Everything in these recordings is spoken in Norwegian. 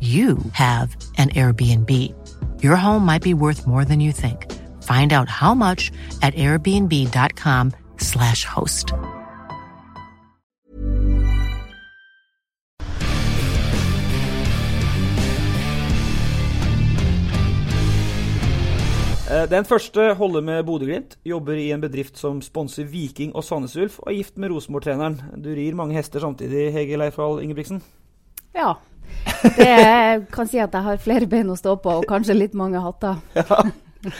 you have an Airbnb. Your home might be worth more than you think. Find out how much at airbnb.com/slash host. Eh, Den første holder med Bodø-Glimt, jobber i en bedrift som sponser Viking og Sandnes Ulf, og er gift med Rosenborg-treneren. Du rir mange hester samtidig, Hege Leifdal Ingebrigtsen. Ja. Det kan si at jeg har flere bein å stå på, og kanskje litt mange hatter. Ja.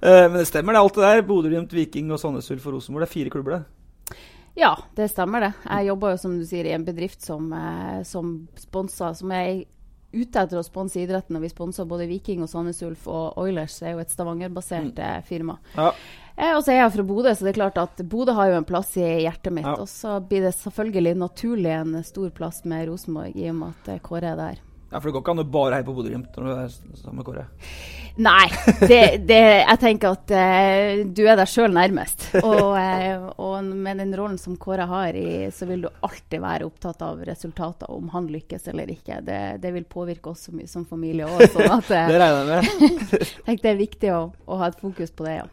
Eh, Men det stemmer, det alt det der. Bodø-Glimt, Viking og Sandnes Ulf og Rosenborg. Det er fire klubber, det. Ja, det stemmer det. Jeg jobber jo, som du sier, i en bedrift som, eh, som sponser, som er ute etter å sponse idretten. Og vi sponser både Viking og Sandnes Ulf og Oilers, det er jo et Stavanger-basert mm. firma. Ja. Eh, og så er jeg fra Bodø, så det er klart at Bodø har jo en plass i hjertet mitt. Ja. Og så blir det selvfølgelig naturlig en stor plass med Rosenborg, i og med at eh, Kåre er der. Ja, For det går ikke an å bare heie på Bodø-Glimt når du er sammen med Kåre. Nei, det, det, jeg tenker at uh, du er deg sjøl nærmest. Og, uh, og med den rollen som Kåre har, i, så vil du alltid være opptatt av resultater, om han lykkes eller ikke. Det, det vil påvirke oss som, som familie òg. Sånn at eh, Det regner jeg med. tenker det er viktig å, å ha et fokus på det, ja.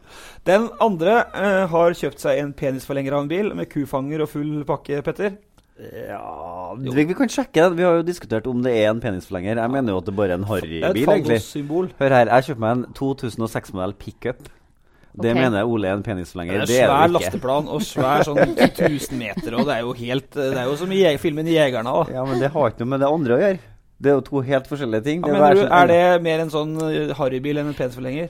Den andre eh, har kjøpt seg en penisforlenger av en bil med kufanger og full pakke, Petter. Ja vi, vi kan sjekke det. Vi har jo diskutert om det er en penisforlenger. Jeg mener jo at det bare er en Det er harrybil, egentlig. Hør her, jeg kjøper meg en 2006-modell pickup. Det okay. mener jeg Ole er en Det penisforlenger. er Det er svær det lasteplan og svær sånn 1000 meter, og det er jo helt Det er jo som i filmen 'Jegerne', da. Ja, men det har ikke noe med det andre å gjøre. Det er jo to helt forskjellige ting. Ja, Det mener du, sånn- er det mer en sånn eh, harrybil enn en penisforlenger?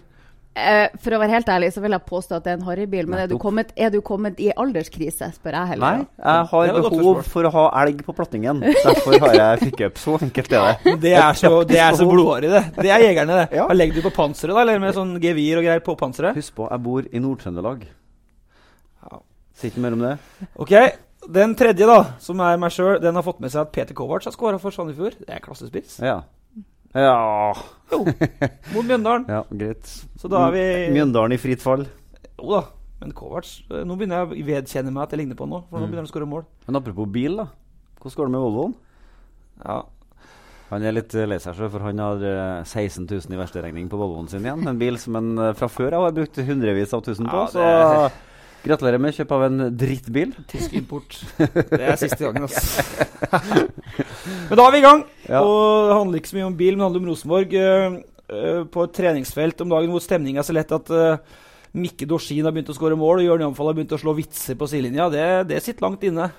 Eh, for å være helt ærlig så vil jeg påstå at det er en harrybil. Men er du, kommet, er du kommet i alderskrise, spør jeg heller. Nei, jeg har behov for å ha elg på plattingen. Derfor har jeg pickup. Så enkelt er det. Det er så, det er så blodårig, det. Det er jegerne, det. Ja. Legger du på panseret, da? Eller med sånn gevir og greier på panseret? Husk på, jeg bor i Nord-Trøndelag. Ja. Sier ikke mer om det. Ok, Den tredje, da, som er meg sjøl, den har fått med seg at Peter Kovac har skåra for Sandefjord. Det er klassespiss. Ja. Ja, Mot Mjøndalen. ja greit. Så da er vi Mjøndalen i fritt fall. Jo da. Men Kovac eh, Nå begynner jeg å vedkjenne meg at jeg ligner på nå. For nå Mm. begynner han å skåre mål. Men apropos bil, da. Hvordan går det med Volvoen? Ja. Han er litt eh, lei seg for han har eh, 16 000 i versteregning på Volvoen sin igjen. En bil som han eh, fra før av har brukt hundrevis av tusen på. Ja, Så gratulerer med kjøp av en drittbil. Tysk import. Det er siste gangen, altså. Men da er vi i gang. Ja. Og det handler ikke så mye om bil, men det handler om Rosenborg. Uh, uh, på et treningsfelt om dagen hvor stemninga er så lett at uh, Mikke Dorsin har begynt å skåre mål, og Jørn Jamfall har begynt å slå vitser på sidelinja. Det, det sitter langt inne.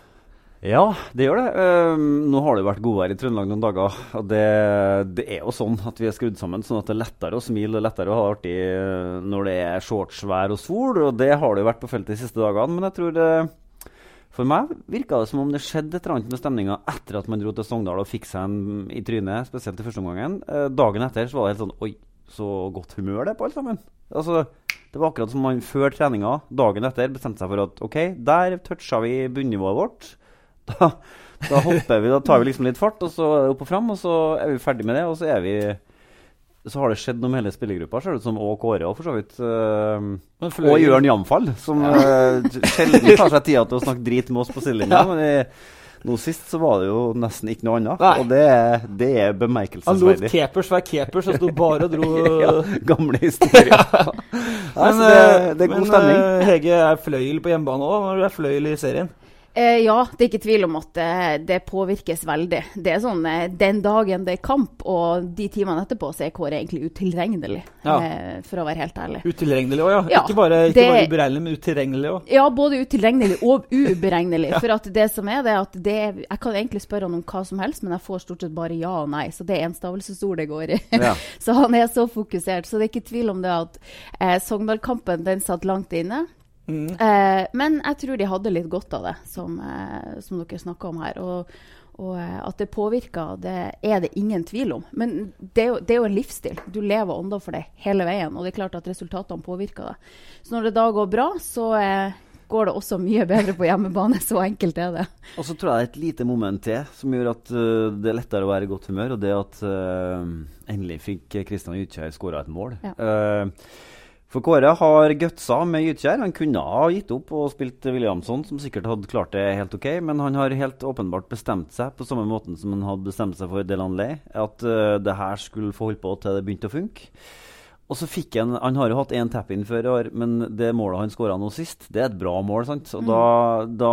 Ja, det gjør det. Eh, nå har det vært godvær i Trøndelag noen dager. Og det, det er jo sånn at vi er skrudd sammen sånn at det er lettere å smile og lettere å ha det artig når det er shortsvær og sol. Og det har det jo vært på feltet de siste dagene. Men jeg tror det, for meg virka det som om det skjedde et eller annet med stemninga etter at man dro til Sogndal og fikk seg en i trynet, spesielt i første omgangen. Eh, dagen etter så var det helt sånn Oi, så godt humør det er på alle sammen. Altså, det var akkurat som man før treninga dagen etter bestemte seg for at OK, der toucha vi bunnivået vårt. Da, Da hopper vi, da tar vi liksom litt fart, og så opp og fram, og så er vi ferdig med det, og så er vi så har det skjedd noe med hele spillergruppa, ser det ut som, og Kåre og for så vidt. Uh, og Jørn Jamfall, som uh, sjelden tar seg tida til å snakke drit med oss på sidelinja. ja. Nå sist så var det jo nesten ikke noe annet, Nei. og det, det er bemerkelsesverdig. Han lot capers være capers og sto bare og dro ja, Gamle historier. ja. men, det, det, er god men, stemning. Hege er fløyel på hjemmebane òg, når du er fløyel i serien? Eh, ja, det er ikke tvil om at eh, det påvirkes veldig. Det er sånn, eh, Den dagen det er kamp, og de timene etterpå, så er Kåre egentlig utilregnelig. Ja. Eh, for å være helt ærlig. Utilregnelig òg, ja. ja. Ikke bare, ikke det, bare uberegnelig, men utilregnelig òg. Ja, både utilregnelig og uberegnelig. ja. For at det som er det, at det, Jeg kan egentlig spørre han om hva som helst, men jeg får stort sett bare ja og nei. Så det er enstavelsesord det går i. Så han er så fokusert. Så det er ikke tvil om det at eh, Sogndal-kampen den satt langt inne. Mm. Eh, men jeg tror de hadde litt godt av det, som, eh, som dere snakka om her. Og, og eh, at det påvirker, det er det ingen tvil om. Men det er, jo, det er jo en livsstil. Du lever ånda for det hele veien. Og det er klart at resultatene påvirker det. Så når det da går bra, så eh, går det også mye bedre på hjemmebane. Så enkelt er det. Og så tror jeg det er et lite moment til som gjør at uh, det er lettere å være i godt humør. Og det at uh, endelig fikk Kristian Gytkjær skåra et mål. Ja. Uh, for Kåre har gutsa med Gytkjær. Han kunne ha gitt opp og spilt Williamson, som sikkert hadde klart det helt ok, men han har helt åpenbart bestemt seg, på samme måten som han hadde bestemt seg for Delanley, at uh, det her skulle få holde på til det begynte å funke. Og så fikk Han han har jo hatt én tap-in før i år, men det målet han skåra nå sist, det er et bra mål. sant? Og mm. da, da,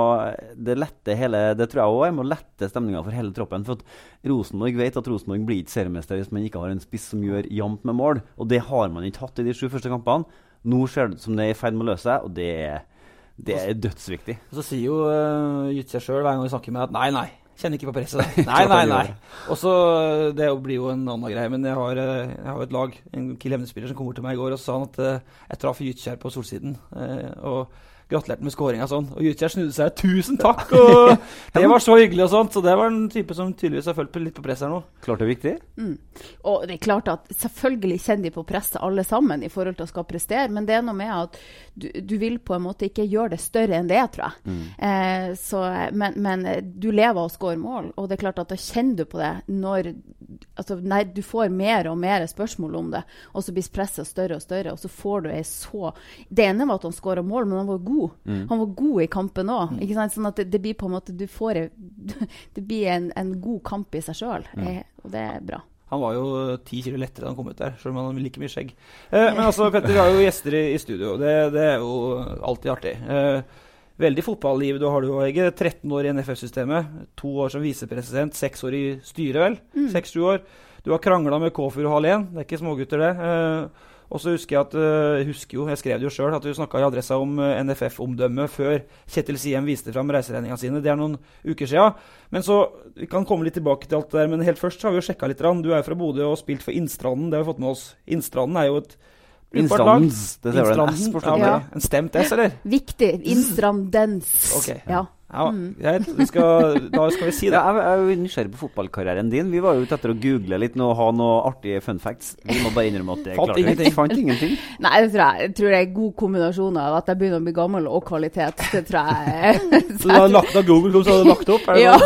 Det letter hele, det tror jeg òg er med å lette stemninga for hele troppen. For at Rosenborg vet at Rosenborg blir ikke seriemester hvis man ikke har en spiss som gjør jevnt med mål. Og det har man ikke hatt i de sju første kampene. Nå ser det ut som det er i ferd med å løse seg, og det er, det er dødsviktig. Så sier jo uh, Gytje sjøl hver gang vi snakker med at nei, nei. Kjenner ikke på presset. Nei, nei, nei. Og så, Det blir jo en annen greie, men jeg har, eh, jeg har et lag, en Kiel Evne-spiller, som kom bort til meg i går og sa han at uh, jeg traff Gytkjær på solsiden. Uh, og gratulerte med skåringa sånn. Og Gytkjær snudde seg 'tusen takk', og det var så hyggelig og sånt. Så det var en type som tydeligvis har følt litt på press her nå. Klart det er viktig. Mm. Og det er klart at selvfølgelig kjenner de på presset alle sammen i forhold til å skal prestere, men det er noe med at du, du vil på en måte ikke gjøre det større enn det er, tror jeg. Mm. Eh, så, men, men, du lever av å skåre mål, og det er klart at da kjenner du på det når altså, nei, du får mer og mer spørsmål om det, og så blir presset større og større, og så får du ei så Det ene var at han skåra mål, men han var god. Mm. Han var god i kampen òg. Mm. Sånn at det, det, blir på en måte Du får Det blir en, en god kamp i seg sjøl, mm. Eh, og det er bra. Han var jo ti kilo lettere da han kom ut der, selv om han har like mye skjegg. Eh, men altså, Petter, vi har jo gjester i, i studio. Det, det, er jo alltid artig. Eh, veldig fotballiv du har du Hege. 13 år i NFF-systemet. To år som visepresident, seks år i styret, vel. Mm. Seks-sju år. Du har krangla med K4 og Hall 1. Det er ikke smågutter, det. Eh, og så husker jeg at jeg husker jo, jeg skrev det jo sjøl, at du snakka i Adressa om uh, NFF-omdømme før Kjetil Siem viste fram reiseregningene sine. Det er noen uker sia. Men så, Vi kan komme litt tilbake til alt det der, men helt først så har vi jo sjekka litt. Du er fra Bodø og spilt for Innstranden. Det har vi fått med oss. Innstranden er jo et Innstrandens. Det ser du en S på slutten. Ja. En stemt S, eller? Viktig. Innstrandens. Okay. Ja. Ja, greit. Skal, da skal vi si det. Ja, jeg er nysgjerrig på fotballkarrieren din. Vi var jo ute etter å google litt og ha noen artige fun facts. Vi må bare innrømme at det Fant ingenting. Fant ingenting. Nei, det tror jeg, jeg tror det er en god kombinasjon av at jeg begynner å bli gammel, og kvalitet. Det tror jeg. så du har lagt av Google, så har du lagt opp? ja.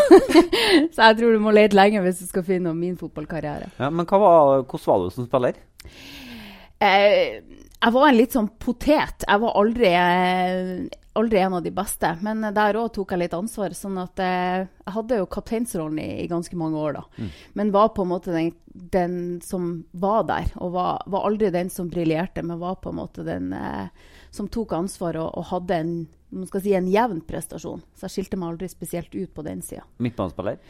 så jeg tror du må lete lenge hvis du skal finne om min fotballkarriere. Ja, men hva var, hvordan var du som spiller? Eh, jeg var en litt sånn potet. Jeg var aldri aldri en av de beste. Men der òg tok jeg litt ansvar. sånn at eh, Jeg hadde jo kapteinsrollen i, i, ganske mange år, da. Mm. Men var på en måte den, den som var der. Og var, var aldri den som briljerte, men var på en måte den eh, som tok ansvar og, og hadde en, si, en jevn prestasjon. Så jeg skilte meg aldri spesielt ut på den sida. Midtbanespiller?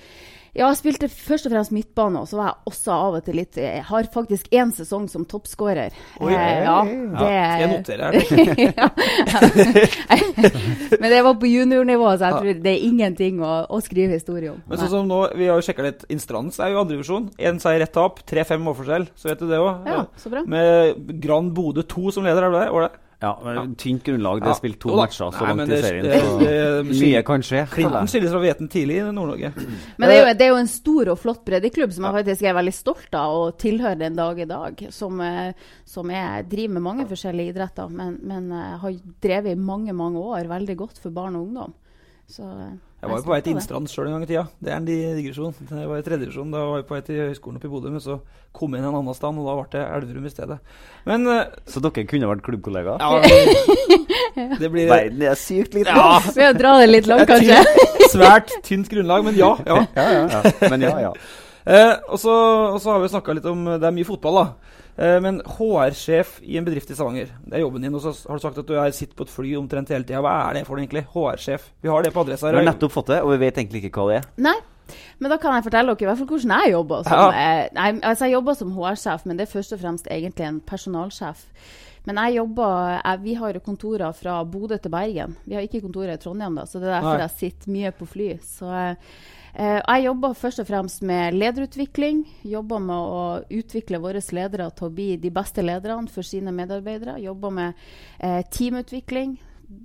Ja, jeg spilte først og fremst midtbane, og så var jeg også av og til litt Jeg har faktisk én sesong som toppskårer. Oi, eh, ja, det, ja, skal jeg notere her? Men det var på juniornivå, så jeg tror det er ingenting å, å skrive historie om. Men sånn som nå, Vi har jo sjekka litt. Instrans er jo andredivisjon. Én seier, ett tap. Tre-fem målforskjell, så vet du det òg. Ja, så bra. Med Grand Bodø 2 som leder, er det det? Ja, Tynt grunnlag. Det er spilt to matcher så langt i serien. Det, mye kan skje. Clinton skilles fra Veten tidlig i Nord-Norge. Men det er, jo, det er, jo, en stor og flott breddeklubb som jeg faktisk er veldig stolt av og tilhøre den dag i dag. Som, eh, som jeg driver med mange forskjellige idretter, men, men eh, har drevet i mange mange år veldig godt for barn og ungdom. Så eh, Jeg var jo på vei til Innstrand sjøl en gang i tida. Det er en di- digresjon. Jeg var i tredje divisjon. Da var jeg på vei til høyskolen oppe i Bodø, men så kom jeg inn en annen sted, og da ble det Elverum i stedet. Men eh, Så dere kunne vært klubbkollegaer? ja, det blir Verden er sykt liten! Ja, Ved å dra det litt langt, kanskje. tynt, svært tynt grunnlag, men ja. ja. Ja, ja, ja. Men ja, ja. Eh, og, så, og så har vi snakka litt om Det er mye fotball, da. Eh, men HR-sjef i en bedrift i Stavanger, det er jobben din. Og så har du sagt at du er sitter på et fly omtrent hele tida. Hva er det for noe, egentlig? HR-sjef. Vi har det på adressa Vi har nettopp fått det, og vi vet egentlig ikke hva det er. Nei. Men da kan jeg fortelle dere i hvert fall hvordan jeg jobber. Som, Ja. eh, nei, altså jeg jobber som HR-sjef, men det er først og fremst egentlig en personalsjef. Men jeg jobber, jeg, vi har kontorer fra Bodø til Bergen. Vi har ikke kontorer i Trondheim, da, så det er derfor Nei. jeg sitter mye på fly. Så eh, jeg jobber først og fremst med lederutvikling. Jobber med å utvikle våre ledere til å bli de beste lederne for sine medarbeidere. Jobber med eh, teamutvikling.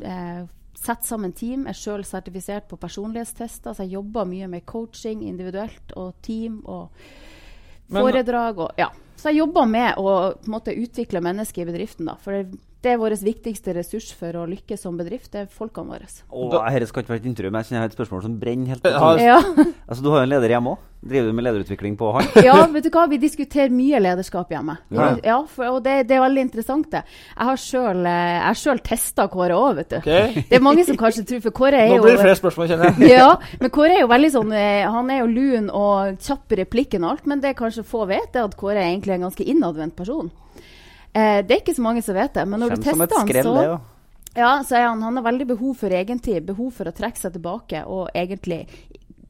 Eh, Sett sammen team. Jeg er sjøl sertifisert på personlighetstester, så jeg jobber mye med coaching individuelt og team og foredrag. Og, ja. Så jeg jobber med å måte, utvikle mennesker i bedriften. Da, for det, det er vår viktigste ressurs for å lykkes som bedrift. Det er folkene våre. Åh, Dette skal ikke være et intervju, men jeg kjenner jeg har et spørsmål som brenner helt på. Ja. Ja. Altså, du har jo en leder hjemme òg. Driver du med lederutvikling på han? ja, vet du hva? Vi diskuterer mye lederskap hjemme. Ja. Ja, for, og det, det er veldig interessant, det. Jeg har selv, eh, jeg har sjøl testa Kåre òg, vet du. Okay. Det er mange som kanskje tror For Kåre er jo Nå blir det flere spørsmål, kjenner jeg. ja, men Kåre er jo veldig sånn eh, Han er jo lun og kjapp i replikken og alt, men det kanskje få vet, er at Kåre er egentlig en ganske innadvendt person. Eh, det er ikke så mange som vet det, men når du Kjem et tester han, skrell, så det, ja. ja, så er han, han har veldig behov for egentid, behov for å trekke seg tilbake og egentlig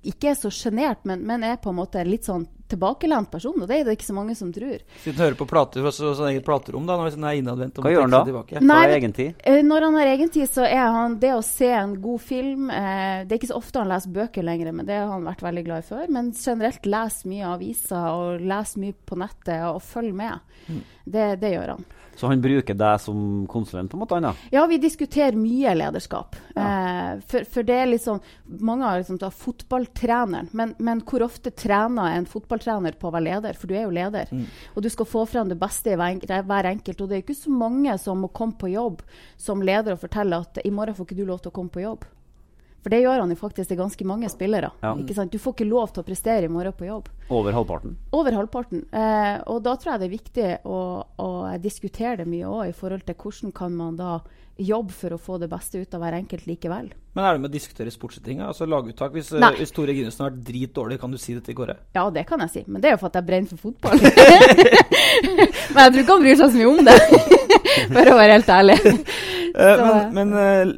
ikke er så sjenert, men, men er på en måte litt sånn tilbakelent person. Og det er det ikke så mange som tror. Sitter og hører på plater fra sitt sånn eget platerom da, når han er innadvendt. Hva gjør han da? Hva Nei, er men- egentid? Eh, Når han har egentid, så er han det å se en god film eh, Det er ikke så ofte han leser bøker lenger, men det har han vært veldig glad i før. Men generelt leser mye aviser og leser mye på nettet og følger med. Mm. Det, det gjør han. Så han bruker deg som konsulent, på en måte? Anna. Ja, vi diskuterer mye lederskap. Eh, for, for det er liksom Mange har liksom tatt fotballtreneren, men, men hvor ofte trener en fotballtrener på å være leder? For du er jo leder. Og du skal få frem det beste i hver, hver enkelt. Og det er ikke så mange som må komme på jobb som leder og fortelle at i morgen får ikke du lov til å komme på jobb. For det gjør han jo faktisk til ganske mange spillere. Ja. Ikke sant? Du får ikke lov til å prestere i morgen på jobb. Over halvparten. Over halvparten. Eh, og da tror jeg det er viktig å, å diskutere det mye òg, i forhold til hvordan kan man da jobbe for å få det beste ut av hver enkelt likevel. Men er det med å diskutere sportssettinga? Altså laguttak? Hvis, eh, Nei. hvis Tore Ginesen har vært dritdårlig, kan du si det til Kåre? Ja, det kan jeg si, men det er jo for at jeg brenner for fotball. men jeg tror ikke han bryr seg så mye om det, for å være helt ærlig. Eh, Så- men men eh,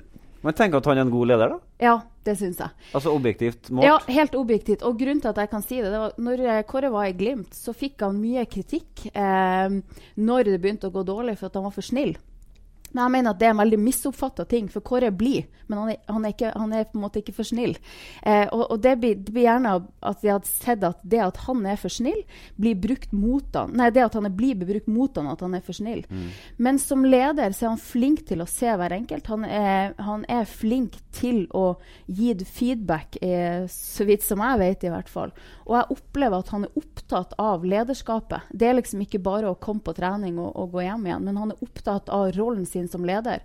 Men tenk at han er en god leder, da? Ja, det syns jeg. Altså objektivt målt? Ja, helt objektivt. Og grunnen til at jeg kan si det, det var når eh, Kåre var i Glimt, så fikk han mye kritikk eh, når det begynte å gå dårlig for at han var for snill. Men jeg mener at det er en veldig misoppfatta ting, for Kåre er blid, men han er, han, er ikke, han er på en måte ikke for snill. Eh, og og det, blir, det blir gjerne at vi hadde sett at det at han er for snill, blir brukt mot han. Nei, det at han er blid, blir brukt mot han, at han er for snill. Men som leder så er han flink til å se hver enkelt. Han er, han er flink til å gi feedback, eh, så vidt som jeg vet i hvert fall. Og jeg opplever at han er opptatt av lederskapet. Det er liksom ikke bare å komme på trening og, og gå hjem igjen, men han er opptatt av rollen sin som leder.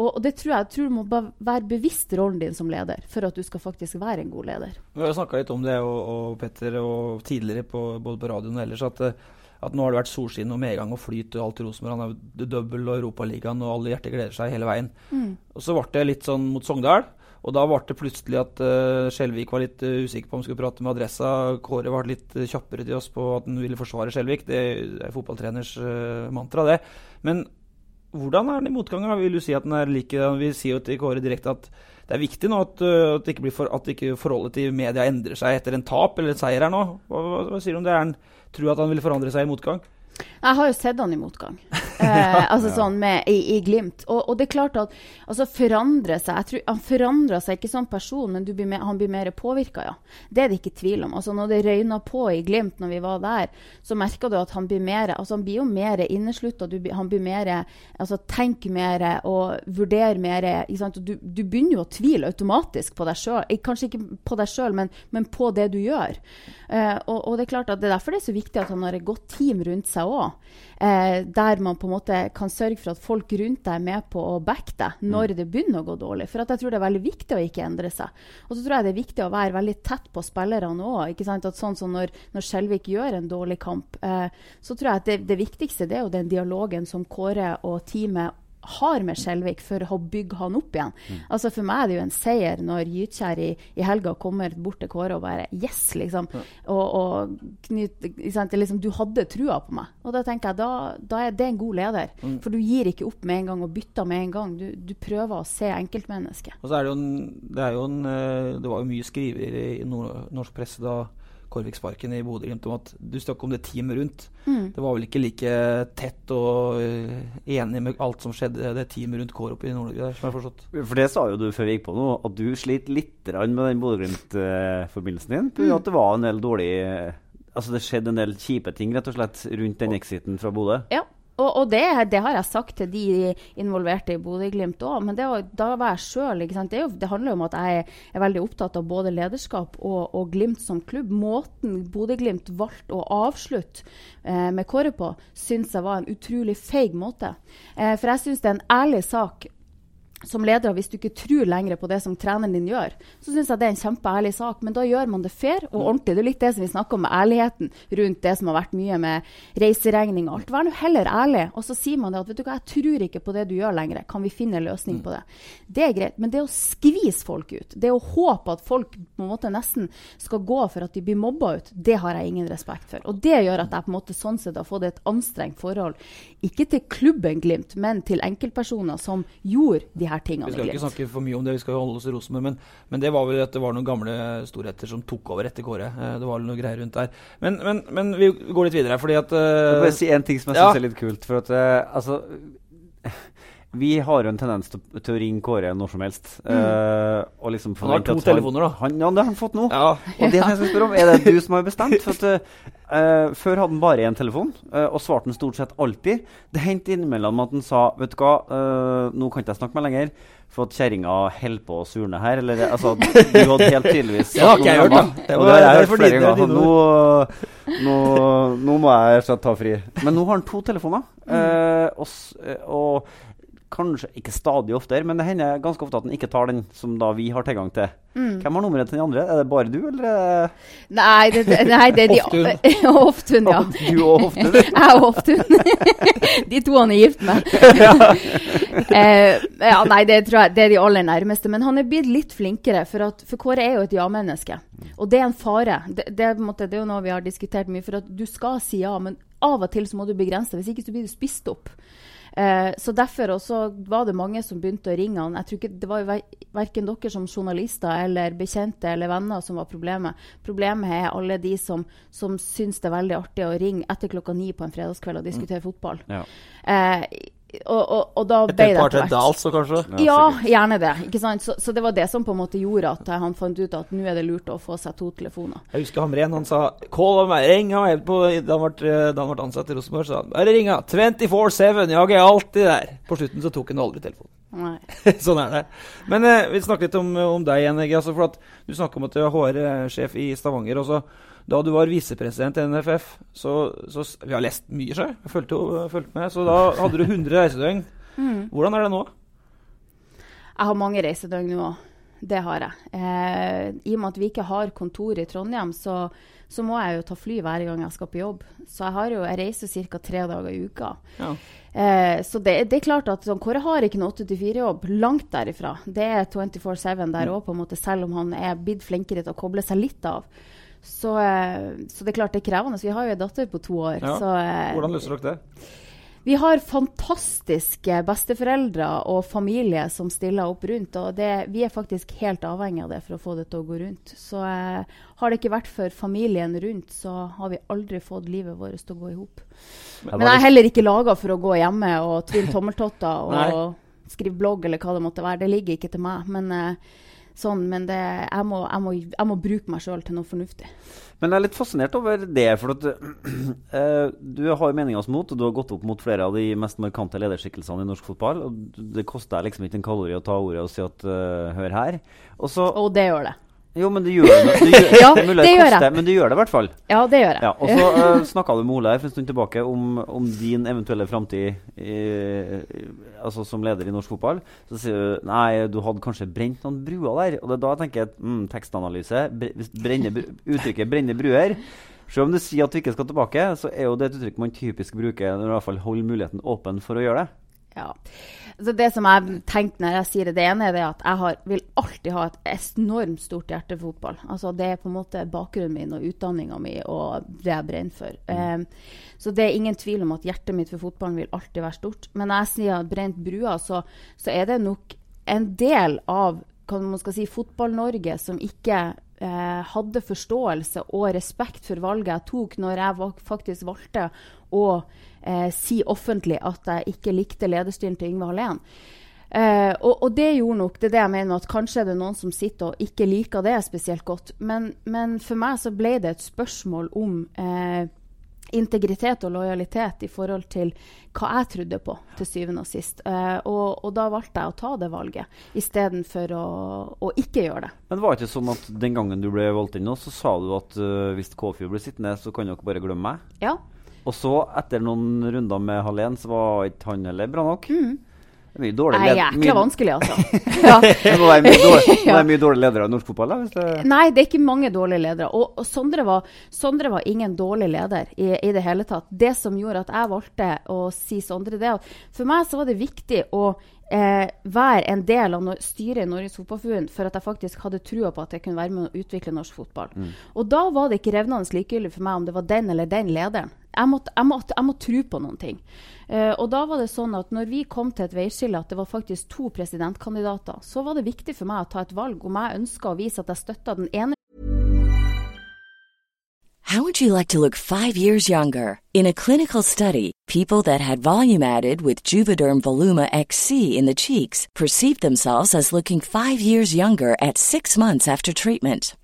Og, og det tror jeg, jeg tror du må være bevisst rollen din som leder for at du skal faktisk være en god leder. Vi har snakka litt om det, og, og Petter, og tidligere på, både på radioen og ellers, at, eh, at nå har det vært solskinn og medgang og flyt og alt i Rosenborg. Han er double og Europaligaen, og alle hjerter gleder seg hele veien. Og så ble det litt sånn mot Sogndal. Og da ble det plutselig at uh, Skjelvik var litt uh, usikker på om han skulle prate med Adressa. Kåre var litt uh, kjappere til oss på at han ville forsvare Skjelvik. Det er fotballtreners mantra, det. Men hvordan er den i motgangen? Vil du si at den er like Vi sier jo til Kåre direkte at det er viktig nå at, uh, at, ikke, blir for, at ikke forholdet til media endrer seg etter en tap eller en seier her nå. Hva, hva, hva sier du om det? Er han, tror at han vil forandre seg i motgang? Jeg har jo sett han i motgang. Eh, altså sånn med, i, i Glimt. Og, og det er klart at altså forandre seg jeg tror, Han forandrer seg ikke som person, men du blir med, han blir mer påvirka, ja. Det er det ikke tvil om. Altså Når det røyna på i Glimt når vi var der, så merka du at han blir mer altså Han blir jo mer inneslutta. Han blir mer altså tenker mer og vurderer mer. Du, du begynner jo å tvile automatisk på deg sjøl. Kanskje ikke på deg sjøl, men, men på det du gjør. Eh, og, og det er klart at det er derfor det er så viktig at han har et godt team rundt seg òg. Eh, der man på en måte kan sørge for at folk rundt deg er med på å backe deg når det begynner å gå dårlig. For jeg tror det er veldig viktig å ikke endre seg. Og så tror jeg det er viktig å være veldig tett på spillerne òg. Sånn som når, når Skjelvik gjør en dårlig kamp, eh, så tror jeg at det, det viktigste det er jo den dialogen som Kåre og teamet har med Skjelvik for å bygge han opp igjen. Mm. Altså For meg er det jo en seier når Gytkjær i, i, helga kommer bort til Kåre og bare Yes! liksom. Ja. Og, og liksom, Du hadde trua på meg. Og da tenker jeg, da, da er det en god leder. Mm. For du gir ikke opp med en gang og bytter med en gang. Du, du prøver å se enkeltmennesket. Og så er det jo en, det, jo en, eh, det var jo mye skriver i norsk presse da Korviksparken i Bodø-Glimt om at du snakket om det teamet rundt. Mm. Det var vel ikke like tett og uh, enig med alt som skjedde det teamet rundt Kårup i Nord-Norge som jeg har forstått. For det sa jo du før vi gikk på nå, at du sliter litt med den Bodø-Glimt-forbindelsen din. Mm. At det var en del dårlig Altså det skjedde en del kjipe ting rett og slett rundt den exiten fra Bodø? Ja, og, og det, det, har jeg sagt til de involverte i Bodø-Glimt òg, men det, da var jeg sjøl det, det, handler jo om at jeg er veldig opptatt av både lederskap og, og Glimt som klubb. Måten Bodø-Glimt valgte å avslutte eh, med Kåre på, syns jeg var en utrolig feig måte. Eh, for jeg syns det er en ærlig sak som leder, hvis du ikke tror lenger på det som treneren din gjør, så syns jeg det er en kjempeærlig sak. Men da gjør man det fair og ordentlig. Det er litt det som vi snakker om med ærligheten rundt det som har vært mye med reiseregning og alt. Vær nå heller ærlig. Og så sier man det at vet du hva, jeg tror ikke på det du gjør lenger. Kan vi finne en løsning mm. på det? Det er greit. Men det å skvise folk ut, det å håpe at folk på en måte nesten skal gå for at de blir mobba ut, det har jeg ingen respekt for. Og det gjør at jeg på en måte sånn sett har fått et anstrengt forhold. Ikke til klubben Glimt, men til enkeltpersoner som gjorde de her tingene. Vi skal ikke snakke for mye om det, vi skal jo holde oss i Rosenborg. Men, men, det var vel at det var noen gamle storheter som tok over etter Kåre. Eh, det var noe greier rundt der. Men, men, men vi går litt videre, fordi at uh, Jeg vil bare si en ting som jeg ja. syns er litt kult. For at uh, altså vi har jo en tendens til, til, å ringe Kåre når som helst. Mm. Uh, liksom han har to telefoner, da. Han, ja, det har han fått nå. Ja. Og det som jeg skal spørre om, Er det du som har bestemt? For at, uh, før hadde han bare én telefon, uh, og svarte han stort sett alltid. Det hendte innimellom at han sa Vet du hva, nå kan ikke jeg snakke med lenger, for at kjerringa holder på å surne her. Eller altså, du hadde helt tydeligvis Det har ikke jeg hørt, da. Det, var, det har jeg hørt flere ganger. Nå, nå, nå, må jeg ta fri. Men nå har han to telefoner. Mm. og, og kanskje ikke stadig oftere, men det hender ganske ofte at han ikke tar den som da vi har tilgang til. Mm. Hvem har nummeret til den andre? Er det bare du, eller? Nei, det, nei, det er de Hoftun, ja. Du og Hoftun? Jeg og Hoftun. de to han er gift med. eh, ja, nei, det tror jeg det er de aller nærmeste. Men han er blitt litt flinkere, for, at, for Kåre er jo et ja-menneske. Og det er en fare. Det, det, det, er jo noe vi har diskutert mye. For at du skal si ja, men av og til så må du begrense deg, Hvis ikke så blir du spist opp. Eh, så Derfor også var det mange som begynte å ringe han. Jeg tror ikke Det var jo verken dere som journalister eller bekjente eller venner som var problemet. Problemet er alle de som, som syns det er veldig artig å ringe etter klokka ni på en fredagskveld og diskutere mm. fotball. Ja. Eh, og, og, og da ble det etter hvert altså, kanskje? Ja, gjerne det. ikke sant? Så, så, det var det som på en måte gjorde at han fant ut at nå er det lurt å få seg to telefoner. Jeg husker Hamren han sa 'call meg, ring meg' på, da han ble, da han ble ansatt i Rosenborg. sa han 'bare ringa, 24-7, jeg er alltid der'. På slutten så tok han aldri telefonen. sånn er det. Men eh, vi snakker litt om, om deg igjen, altså, for at du snakker om at du er HR-sjef i Stavanger. Også. da du var visepresident i NFF, så, så, Vi har lest mye, så jeg fulgte, fulgte med. Så da hadde du 100 reisedøgn. Mm. Hvordan er det nå? Jeg har mange reisedøgn nå. Det har jeg. Eh, I og med at vi ikke har kontor i Trondheim, så, så, må jeg jo ta fly hver gang jeg skal på jobb. Så jeg, har jo, jeg reiser ca. tre dager i uka. Ja. Eh, så det, det, er klart at sånn, Kåre har ikke noe 8-4-jobb. Langt derifra. Det er 24-7 der òg, mm. selv om han er blitt flinkere til å koble seg litt av. Så, eh, så, det er klart det er krevende. Så Vi har jo ei datter på to år. Ja. Så, eh, Hvordan løser dere det? Vi har fantastiske besteforeldre og familie som stiller opp rundt. og det, Vi er faktisk helt avhengig av det for å få det til å gå rundt. Så eh, har det ikke vært for familien rundt, så har vi aldri fått livet vårt til å gå i hop. Men jeg er heller ikke laga for å gå hjemme og tvinne tommeltotter og skrive blogg eller hva det måtte være. Det ligger ikke til meg. Men eh, sånn, men det, jeg, må, jeg, må, jeg, må, bruke meg sjøl til noe fornuftig. Men jeg er litt fascinert over det. For at uh, du har meningas mot, og du har gått opp mot flere av de mest markante lederskikkelsene i norsk fotball. og Det koster deg liksom ikke en kalori å ta ordet og si at uh, hør her. Og, så, og det gjør det. Jo, men det gjør det. det, gjør, Ja, det det gjør jeg. Men det gjør det i hvert fall. Ja, det gjør jeg. Ja, og så uh, snakka du med Ole for en stund tilbake om, om din eventuelle framtid altså som leder i norsk fotball. Så sier du nei, du hadde kanskje brent noen bruer der. Og det er da jeg tenker mm, tekstanalyse. Brenne, uttrykket 'brenne bruer'. Selv om du sier at du ikke skal tilbake, så er jo det et uttrykk man typisk bruker når du i hvert fall holder muligheten åpen for å gjøre det. Ja. Så det som jeg tenker når jeg sier det, det ene er det at jeg har, vil alltid ha et enormt stort hjerte for fotball. Altså Det er på en måte bakgrunnen min og utdanninga mi og det jeg brenner for. Eh, så det er ingen tvil om at hjertet mitt for fotballen vil alltid være stort. Men når jeg sier brent brua, så, så er det nok en del av si, Fotball-Norge som ikke eh, hadde forståelse og respekt for valget jeg tok når jeg faktisk valgte å eh, si offentlig at jeg ikke likte lederstilen til Yngve Hallén. Eh, og, og det gjorde nok det er det jeg mener at kanskje er det noen som sitter og ikke liker det spesielt godt. Men, men for meg så ble det et spørsmål om eh, integritet og lojalitet i forhold til hva jeg trodde på, til syvende og sist. Eh, og, og da valgte jeg å ta det valget istedenfor å, å ikke gjøre det. Men var det ikke sånn at den gangen du ble valgt inn så sa du at uh, hvis Kåfjord blir sittende, så kan dere bare glemme meg? Ja. Og så, etter noen runder med Hallén, så var ikke han heller bra nok? Er mye dårlig Det er led- jækla vanskelig, altså. ja. Det må være mye dårlig, må Ja. være mye dårlige ledere i norsk fotball? det... Nei, det er ikke mange dårlige ledere. Og, og Sondre, var, Sondre var ingen dårlig leder i, i det hele tatt. Det som gjorde at jeg valgte å si Sondre, det at for meg så var det viktig å eh, være en del av no styret i Norges Fotballforbund for at jeg faktisk hadde trua på at jeg kunne være med å utvikle norsk fotball. Og da var det ikke revnende likegyldig for meg om det var den eller den lederen. Jeg måtte, jeg måtte, jeg måtte tro på noen ting. Eh, og da var det sånn at når vi kom til et veiskille at det var faktisk to presidentkandidater, så var det viktig for meg å ta et valg om jeg ønska å vise at jeg støtta den ene How would you like to look five years younger? In a clinical study, people that had volume added with Juvederm Voluma XC in the cheeks perceived themselves as looking five years younger at six months after treatment.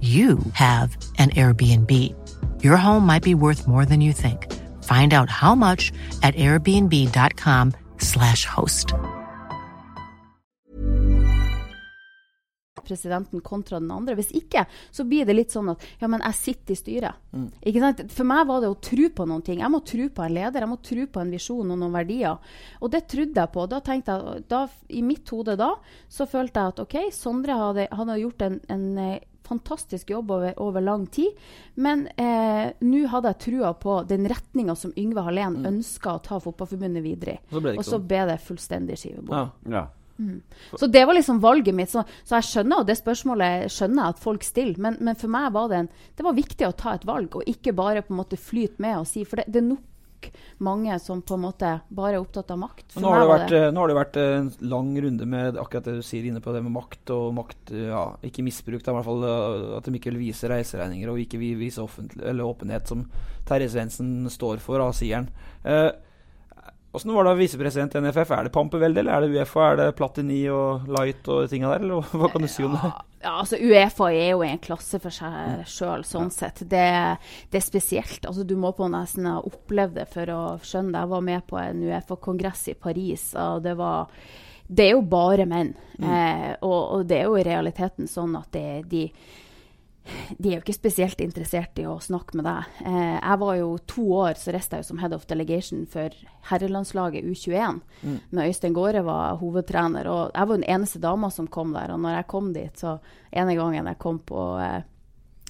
you have an Airbnb. Your home might be worth more than you think. Find out how much at airbnb.com slash host. Presidenten kontra den andre. Hvis ikke, så blir det litt sånn at ja, men jeg sitter i styret. Ikke sant? For meg var det å tro på noen ting. Jeg må tro på en leder, jeg må tro på en visjon og noen verdier. Og det trodde jeg på. Da tenkte jeg, da, I mitt hode da så følte jeg at OK, Sondre hadde, hadde gjort en, en eh, fantastisk jobb over, over lang tid. Men eh, nå hadde jeg trua på den retninga som Yngve Hallén mm. ønska å ta Fotballforbundet videre i. Og så ble det fullstendig skivebom. Ja. Ja. Så det var liksom valget mitt. Så, så jeg skjønner, og det spørsmålet skjønner jeg at folk stiller, men, men for meg var det, en, det var viktig å ta et valg, og ikke bare på en måte flyte med og si For det, det er nok mange som på en måte bare er opptatt av makt. Nå har, vært, eh, nå har det vært en lang runde med akkurat det du sier inne på det med makt og makt eh, ja, Ikke misbruk, da, i hvert fall eh, at de ikke vil vise reiseregninger og ikke vil vise eller åpenhet, som Terje Svendsen står for, da, sier han. Eh, Åssen var det visepresident i NFF? Er det Pampevelde, eller er det Uefa? Er det Platini og Light og tinga der, eller hva kan du si om det? Ja, altså Uefa er jo i en klasse for seg sjøl, sånn sett. Det, det er spesielt. Altså Du må på nesten ha opplevd det for å skjønne det. Jeg var med på en Uefa-kongress i Paris, og det var Det er jo bare menn. Eh, og, og det er jo i realiteten sånn at det, de de er jo ikke spesielt interessert i å snakke med deg. Eh, jeg var jo to år så reiste jeg jo som head of delegation for herrelandslaget U21. Når Øystein Gaare var hovedtrener. Og jeg var den eneste dama som kom der. Og når jeg kom dit, så ene gangen jeg kom på eh,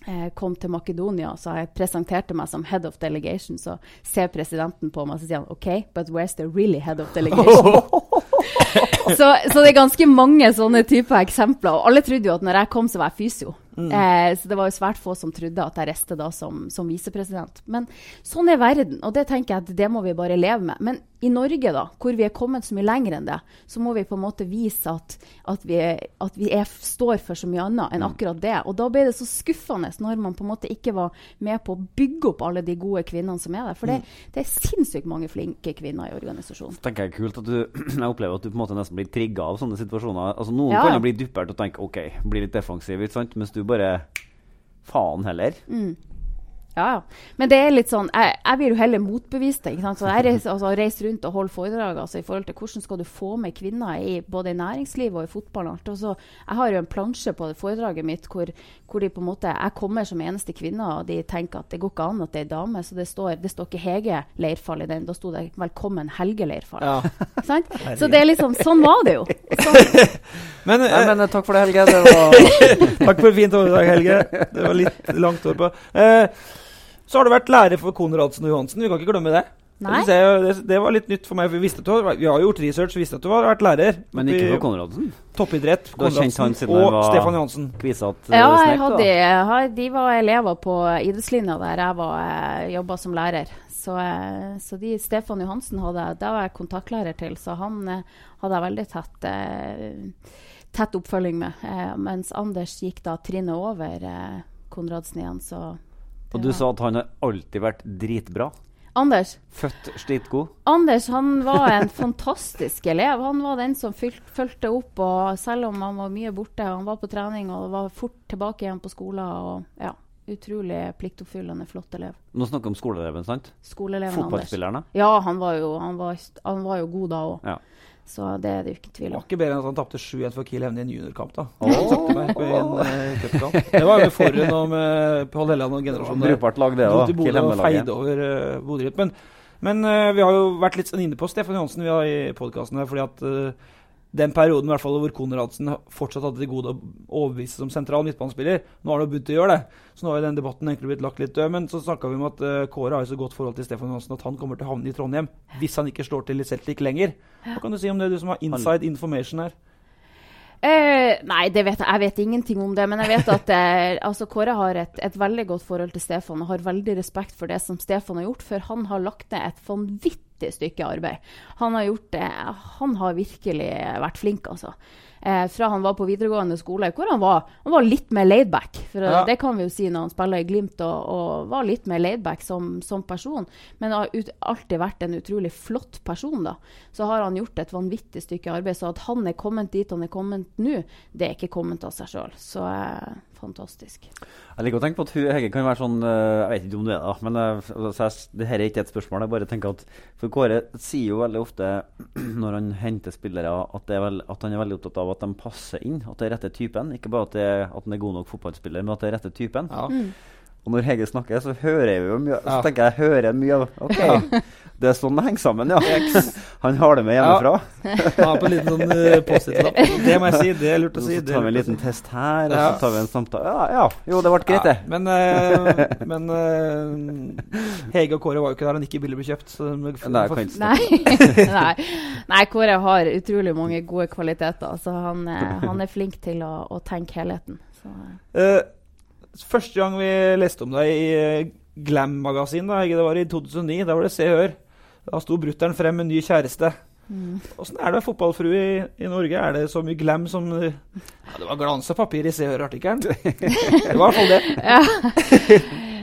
eh, kom til Makedonia, så jeg presenterte meg som head of delegation, så ser presidenten på meg og sier han, OK, but where's the really head of delegation? så, så det er ganske mange sånne typer eksempler. Og alle trodde jo at når jeg kom, så var jeg fysio. Eh, så det var jo svært få som trodde at jeg reiste da som, som visepresident. Men sånn er verden, og det tenker jeg at det må vi bare leve med. Men i Norge, da, hvor vi er kommet så mye lenger enn det, så må vi på en måte vise at, at vi, at vi er, står for så mye annet enn akkurat det. Og da ble det så skuffende når man på en måte ikke var med på å bygge opp alle de gode kvinnene som er der. For det, det er sinnssykt mange flinke kvinner i organisasjonen. tenker jeg kult at du Jeg opplever at du på en måte nesten blir trigga av sånne situasjoner. Altså Noen Ja, kan jo bli duppert og tenke OK, bli litt defensiv, ikke sant? mens du bare Faen heller. Ja, ja. Men det er litt sånn, jeg, jeg vil jo heller motbevise det. ikke sant? Så jeg reiser, altså, reiser rundt og holder foredrag altså, i forhold til hvordan skal du få med kvinner i både i næringslivet og i fotball. og så, jeg har jo en plansje på det foredraget mitt hvor, hvor de på en måte, jeg kommer som eneste kvinne, og de tenker at det går ikke an at det er ei dame. Så det står, det står ikke Hege Leirfall i den. Da sto det 'Velkommen Helge Leirfall'. Ja. Sant? Så det er liksom, sånn var det jo. Sånn, Men, Nei, eh, men eh, takk for det, Helge. Det var Takk for et fint overdrag, Helge. Det var litt langt år på. Eh, så har du vært lærer for Konradsen og Johansen. Vi kan ikke glemme det. Nei. Det, det, det var litt nytt for meg. for Vi, visste at du, vi har gjort research, vi visste at du har vært lærer. Men ikke for Konradsen? Toppidrett. Konradsen siden og var- Stefan Johansen. Kvisete Ja, jeg snek, hadde, da. de var elever på idrettslinja der jeg var, eh, jobba som lærer. Så, eh, så de, Stefan Johansen hadde, da var jeg kontaktlærer til, så han eh, hadde jeg veldig tett, eh, tett oppfølging med. Eh, mens Anders gikk da trinnet over eh, Konradsen igjen, så Og du sa at han har alltid vært dritbra. Anders, Født slitgod. Anders han var en fantastisk elev. Han var den som fulgte opp, og selv om han var mye borte, han var på trening og var fort tilbake igjen på skolen. og ja, Utrolig pliktoppfyllende, flott elev. Nå snakker vi om skoleeleven, sant? Skoleeleven Anders. Fotballspillerne. Ja, han var jo, han var, han var jo god da òg. Ja. Så det er det jo ikke tvil om. Det var ikke bedre enn at han tapte 7-1 for Kiel Hevne i en juniorkamp. da. Åh. Sakte meg på en uh. Det var jo forrige om og med Pål Helland og generasjonen. der. Brukbart lag, det òg. Kiel Hevne-laget. over uh, Bodø. Men, men uh, vi har jo vært litt sånn inne på Stefan Johansen vi har i podkasten her, fordi at eh, den perioden i hvert fall hvor Konradsen fortsatt hadde til gode å overbevise som sentral midtbanespiller Nå har han begynt å gjøre det, så nå har den debatten egentlig blitt lagt litt død. Men så snakka vi om at uh, Kåre har jo så godt forhold til Stefan Johansen at han kommer til å havne i Trondheim hvis han ikke slår til i Celtic lenger. Hva kan du si om det, du som har inside information her? Eh, nei, det vet jeg. jeg vet ingenting om det. Men jeg vet at eh, altså Kåre har et, et veldig godt forhold til Stefan og har veldig respekt for det som Stefan har gjort, for han har lagt ned et vanvittig stykke arbeid. Han har gjort det Han har virkelig vært flink, altså. Eh, fra han var på videregående skole, hvor han var, han var litt mer laidback. For Ja. det kan vi jo si når han spiller i Glimt og, og var litt mer laidback som, som person. Men har ut, alltid vært en utrolig flott person, da. Så har han gjort et vanvittig stykke arbeid. Så at han er kommet dit han er kommet nå, det er ikke kommet av seg sjøl. Så eh, fantastisk. Jeg liker å tenke på at hun, Hege kan være sånn eh, Jeg vet ikke om du er det, men eh, altså, det her er ikke et spørsmål. Jeg bare tenker at For Kåre sier jo veldig ofte når han henter spillere, at, det er vel, at han er veldig opptatt av at de passer inn. At det er rette typen. Ikke bare at, det, at den er god nok fotballspiller, men at det er rette typen. Ja. Og når Hege snakker, så hører jeg jo mye. Så tenker jeg, jeg hører mye av OK, det er sånn det henger sammen, ja. Han har det med hjemmefra. Ha på en liten sånn uh, Post-It-lapp. Det må jeg si. Det er lurt å si. så tar vi en liten test her, og så tar vi en samtale. Ja, ja. Jo, det ble greit, det. Ja, men uh, men uh, Hege og Kåre var jo ikke der han ikke Bille ble kjøpt. Så de, Nei. Nei. Nei. Kåre har utrolig mange gode kvaliteter. Så han, eh, han er flink til å, å tenke helheten. Så, eh. Eh, første gang vi leste om deg i eh, Glam-magasin, da, Hege, det var i 2009. Da var det Se og Hør. Da sto brutter'n frem med ny kjæreste. mm. Er det være fotballfrue i, i Norge? Er det så mye glam som eh, ja, Det var glans og papir i Se og Hør-artikkelen. Det var i hvert fall det. Ja.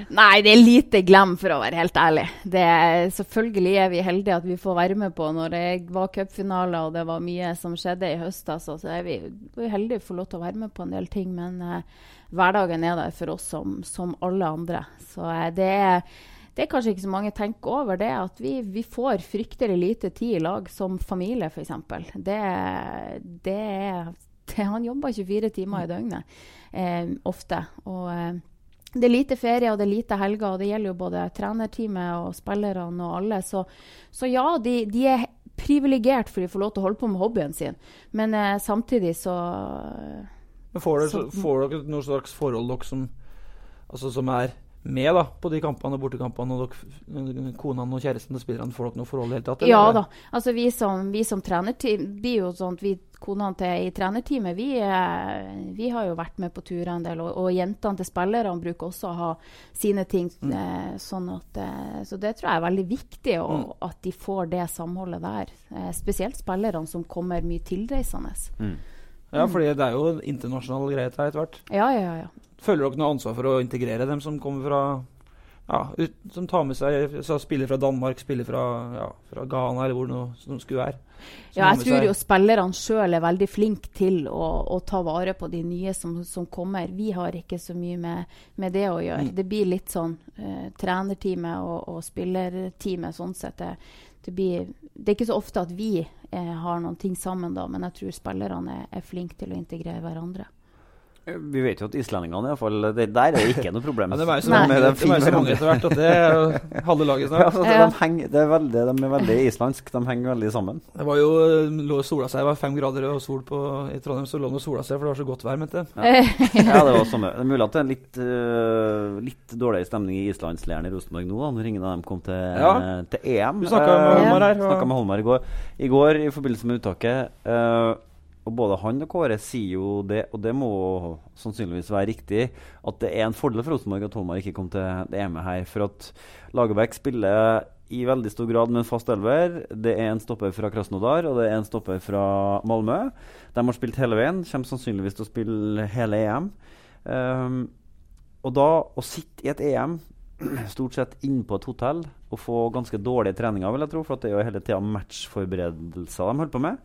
Nei, det er lite glem, for å være helt ærlig. Det er, selvfølgelig er vi heldige at vi får være med på når det var cupfinaler og det var mye som skjedde i høst. Altså, så er vi, vi heldige å få lov til å være med på en del ting. Men eh, hverdagen er der for oss som, som alle andre. Så eh, det er det er kanskje ikke så mange tenker over, det at vi, vi får fryktelig lite tid i lag som familie, f.eks. Det, det er det, Han jobber 24 timer i døgnet eh, ofte. Og eh, det er lite ferie og det er lite helger, og det gjelder jo både trenerteamet og spillerne og alle. Så, så ja, de, de er privilegert for de får lov til å holde på med hobbyen sin. Men eh, samtidig så Men får dere, Så- får dere noe slags forhold dere som, altså, som er med da, på de kampene og bortekampene, og dere, konene og kjæresten til spillerne, får dere noe forhold i det hele tatt? eller? Ja da. Altså vi som, vi som trenerteam blir jo sånn at vi konene til i trenerteamet, vi, eh, vi har jo vært med på turer en del. Og, og jentene til spillerne bruker også å ha sine ting. Mm. sånn at, eh, så det tror jeg er veldig viktig, å, at de får det samholdet der. Eh, spesielt spillerne som kommer mye tilreisende. Ja, fordi det er jo internasjonal greie her etter hvert. Ja, ja, ja. Føler dere noe ansvar for å integrere dem som kommer fra ja, ut, som tar med seg spiller fra Danmark, spiller fra, ja, fra Ghana eller hvor det nå som skulle være. Ja, jeg tror jo spillerne sjøl er veldig flinke til å, å ta vare på de nye som, som kommer. Vi har ikke så mye med, med det å gjøre. Mm. Det blir litt sånn eh, trenerteamet og, og spillerteamet sånn sett. Det, det, blir, det er ikke så ofte at vi eh, har noen ting sammen da, men jeg tror spillerne er, er flinke til å integrere hverandre. Vi vet jo at islendingene iallfall Der er det ikke noe problem. Ja, det er jo så mange, De de jo så mange etter hvert at det er halve laget Ja, snart. altså, de, henger, det er veldig, de er veldig islandsk. De henger veldig sammen. Det var jo lå sola seg, det var fem grader og sol på, i Trondheim, så lå det og sola seg, for det var så godt vær, mente jeg. Ja, det var samme. Det er mulig at det er litt, uh, litt dårligere stemning i islandsleiren i Rosenborg nå, da, når ingen av dem kom til, Ja. til EM. Du snakket med Eh, Holmar her, og- snakket med Holmar i går. I går i forbindelse med uttaket. eh, og både han og Kåre sier jo det, og det må sannsynligvis være riktig, at det er en fordel for Rosenborg at Holmar ikke kom til det EM-et her. For at Lagerbäck spiller i veldig stor grad med en fast elver. Det er en stopper fra Krasnodar, og det er en stopper fra Malmö. De har spilt hele veien, kommer sannsynligvis til å spille hele EM. Um, og da å sitte i et EM, stort sett inne på et hotell, og få ganske dårlige treninger, vil jeg tro, for det er jo hele tida matchforberedelser de holder på med,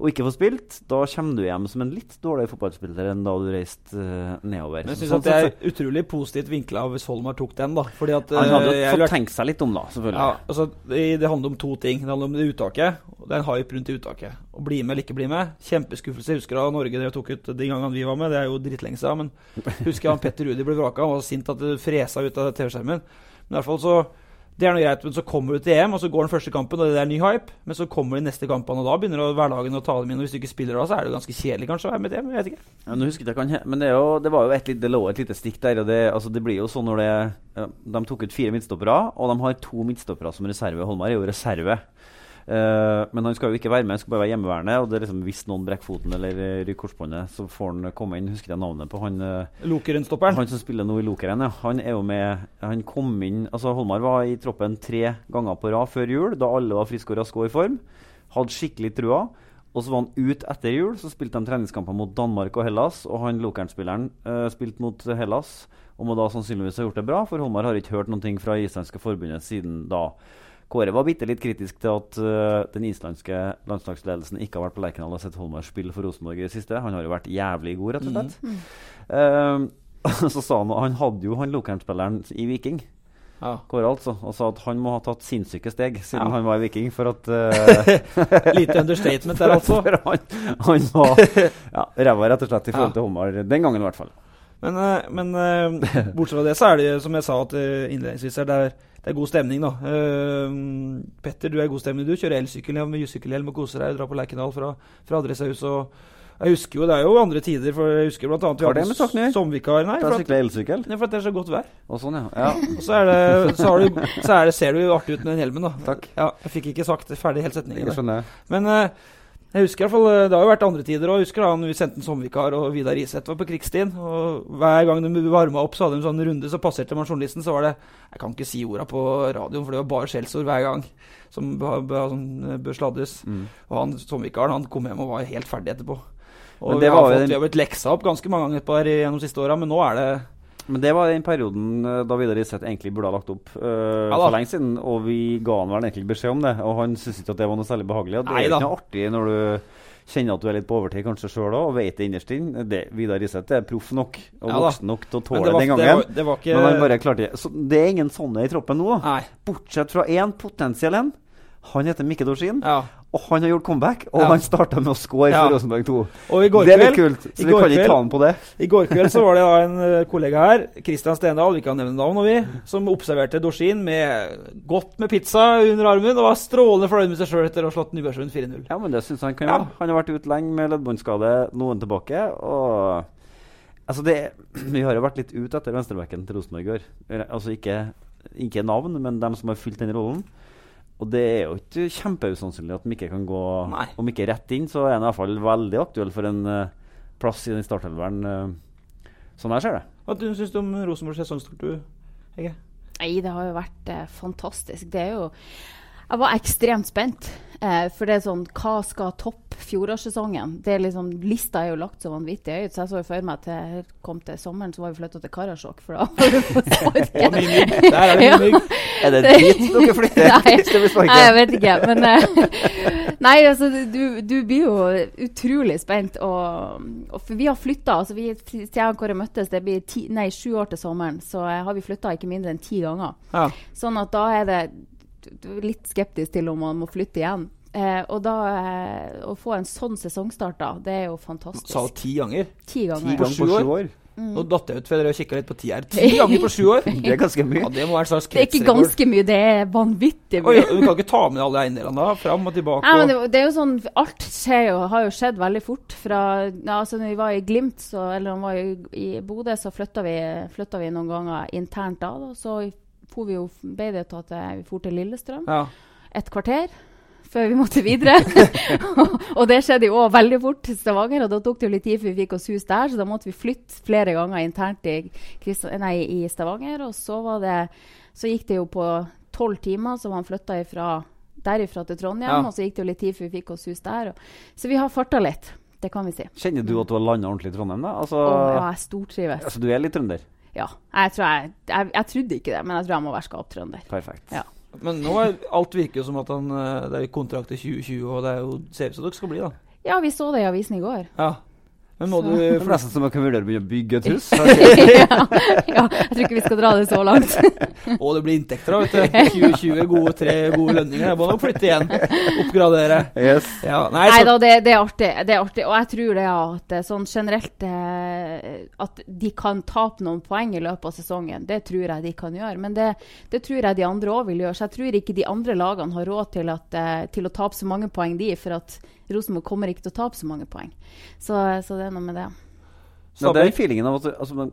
og ikke få spilt, da kommer du hjem som en litt dårligere fotballspiller enn da du reiste uh, nedover. Men jeg syns sånn det er utrolig positivt vinkla hvis Holmar tok den, da. Fordi at Han hadde eh, fått tenkt seg litt om, da, selvfølgelig. Ja, altså, det, det handler om to ting. Det handler om det uttaket. og Det er en hype rundt det uttaket. Å bli med eller ikke bli med. Kjempeskuffelse. Jeg husker da Norge dere tok ut de gangene vi var med. Det er jo drittlenge siden. Men husker jeg han Petter Rudi ble vraka. Han var sint at det fresa ut av TV-skjermen. Men i hvert fall så det er noe greit, men så kommer du til EM, og så går den første kampen, og det er ny hype. Men så kommer de neste kampene, og da begynner hverdagen å ta dem inn. Og hvis du ikke spiller da, så er det jo ganske kjedelig kanskje å være med i EM. Jeg vet ikke. Ja, nå husker jeg ikke, men det, jo, det var jo et, det lå et lite stikk der. og Det, altså det blir jo sånn når det De tok ut fire midtstoppere, og de har to midtstoppere som reserve. Holmar er jo reserve. Eh, men han skal jo ikke være med, han skal bare være hjemmeværende. Og det er liksom Hvis noen brekker foten eller eh, ryker korsbåndet, så får han komme inn. Husker jeg navnet på han eh, Lokeren-stopperen. Han som spiller nå i Lokeren, ja. Han er jo med Han kom inn Altså, Holmar var i troppen tre ganger på rad før jul, da alle var friske og raske og i form. Hadde skikkelig trua. Og så var han ut etter jul, så spilte de treningskamper mot Danmark og Hellas. Og han Lokeren-spilleren uh, spilte mot Hellas og må da sannsynligvis ha gjort det bra, for Holmar har ikke hørt noe fra islandske forbundet siden da. Kåre var bitte litt kritisk til at uh, den islandske landslagsledelsen ikke har vært på Lerkendal og sett Holmar spille for Rosenborg i det siste. Han har jo vært jævlig god, rett og slett. Eh, så sa han Han hadde jo han Lokeren-spilleren i Viking. Ja. Kåre altså, og sa at han må ha tatt sinnssyke steg siden Ja. han var i Viking. For at uh, Lite understatement der, altså. For han, han var ja, ræva, rett og slett, i forhold Ja. til Holmar. Den gangen, i hvert fall. Men, men bortsett fra det, så er det som jeg sa til innledningsvis her, det er, det er god stemning, da. Uh, Petter, du er i god stemning. Du kjører elsykkel med sykkelhjelm og koser deg. Drar på Lerkendal fra, fra Adressehuset. og jeg husker jo, Det er jo andre tider, for jeg husker blant annet vi Har det med saken å gjøre? Nei, for at, elsykkel. nei, for at det er så godt vær. Og sånn, ja. ja. Og så, er det, så, har du, så er det, ser du artig ut med den hjelmen, da. Takk. Ja, jeg fikk ikke sagt ferdig hele setningen. Men eh, jeg husker i hvert fall, eh, det har jo vært andre tider. Jeg husker da når vi sendte en sommervikar, og Vidar Iseth var på krigsstien. Og hver gang de varma opp, så hadde de en sånn runde, så passerte man journalisten, så var det Jeg kan ikke si orda på radioen, for det var bare skjellsord hver gang som bør, bør, som, eh, sladres. Mm. Og han sommervikaren han kom hjem og var helt ferdig etterpå. Og Men vi har, var fått, vi har blitt leksa opp ganske mange ganger på her gjennom de siste åra, men nå er det Men det var den perioden eh, da Vidar Iseth egentlig burde ha lagt opp uh, Ja for lenge siden. Og vi ga han vel egentlig beskjed om det, og han syntes ikke at det var noe særlig behagelig. Det er ikke noe artig når du kjenner at du er litt på overtid kanskje sjøl òg, og vet det innerst inne. Vidar Iseth er proff nok og Ja voksen nok til å tåle det var, den det gangen. var, det var ikke Men han bare klarte det. Så det er ingen sånne i troppen nå. Nei. Bortsett fra én potensiell en. Han heter Mikke Dorsin, Ja. og han har gjort comeback. Og Ja. han starta med å score Ja. for Rosenborg 2. Og i går det er litt kult, så vi går kan ikke ta han på det. I går kveld så var det da en eh, kollega her, Kristian Stendal, vi kan nevne navn og vi, som observerte Dorsin med godt med pizza under armen og var strålende fornøyd med seg sjøl etter å ha slått Nybergsund 4-0. Ja, men det syns han kan være. Han har vært ute lenge med leddbåndskade, noen tilbake, og Altså, det Vi har jo vært litt ute etter venstrebacken til Rosenborg i år. Altså ikke, ikke navn, men dem som har fylt den rollen. Og det er jo ikke kjempeusannsynlig at Mikke kan gå Nei. Om ikke rett inn, så er han i hvert fall veldig aktuell for en uh, plass i den startelveren, uh, som jeg ser det. Hva syns du om Rosenborgs sesongstart, du, Hege? Nei, det har jo vært eh, fantastisk. Det er jo Jeg var ekstremt spent. Eh, for det er sånn Hva skal toppe fjorårssesongen? Det er liksom, Lista er jo lagt så vanvittig høyt, så jeg så jo for meg at jeg kom til sommeren, så var vi flytta til Karasjok. For da var det på sparken. Der er det Ja. mygg. Er det dit dere flytter? Nei? Nei, jeg vet ikke. Men eh, Nei, altså, du, du blir jo utrolig spent. Og, og for vi har flytta altså, vi- Siden jeg og Kåre møttes, det blir ti, nei, sju år til sommeren, så eh, har vi flytta ikke mindre enn ti ganger. Ja. Sånn at da er det du- du litt skeptisk til om man må flytte igjen. Eh, og da eh, å få en sånn sesongstart, da, det er jo fantastisk. Sa det ti ganger. Ti ganger. Ti ganger sju på år? sju år? Nå datt jeg ut for jeg kikka litt på tida her. Ti ganger på sju år? Det er ganske mye. Ja, det må være slags Det er ikke ganske mye, det er vanvittig mye. du kan ikke ta med alle eiendelene da? Fram og tilbake? Nei, men det, det er jo sånn, Alt skjer jo, har jo skjedd veldig fort. Fra, ja, altså når vi var i Glimt, så, eller vi var i, i Bodø, så flytta vi, flytta vi noen ganger internt da. da så for vi jo, ble det til at eh, vi for til Lillestrøm. Ja. Et kvarter før vi måtte videre. og det skjedde jo også veldig fort til Stavanger, og da tok det jo litt tid før vi fikk oss hus der, så da måtte vi flytte flere ganger internt i, nei, i Stavanger. Og så, var det, så gikk det jo på tolv timer, så man flytta ifra, derifra til Trondheim. Ja. Og så gikk det jo litt tid før vi fikk oss hus der. Og, så vi har farta litt. Det kan vi si. Kjenner du at du har landa ordentlig i Trondheim? da? Altså, oh, ja, jeg stortrives. altså, du er litt trønder? Ja. Jeg, tror jeg, jeg, jeg trodde ikke det, men jeg tror jeg må være skaptrønder. Perfekt. Ja. Men nå er alt virker jo som at han, eh, det er kontrakt til 2020, og det er jo, ser ut som dere skal bli, da. Ja, vi så det i avisen i går. Ja. Men må Så- du Det er for nesten som jeg kan vurdere å begynne å bygge et hus. ja, ja, jeg tror ikke vi skal dra det så langt. Og det blir inntekter, da. vet du. 2020, gode tre gode lønninger. Jeg må nok flytte igjen. Oppgradere. Yes. Ja, nei, Nei så, da, det, det, er artig, det er artig. Og jeg tror det ja, at sånn generelt eh, At de kan tape noen poeng i løpet av sesongen, det tror jeg de kan gjøre. Men det, det tror jeg de andre òg vil gjøre. Så jeg tror ikke de andre lagene har råd til, at, eh, til å tape så mange poeng, de. For at Rosenborg kommer ikke til å tape så mange poeng. Så, så det er noe med det. Så det er feelingen av at altså, men,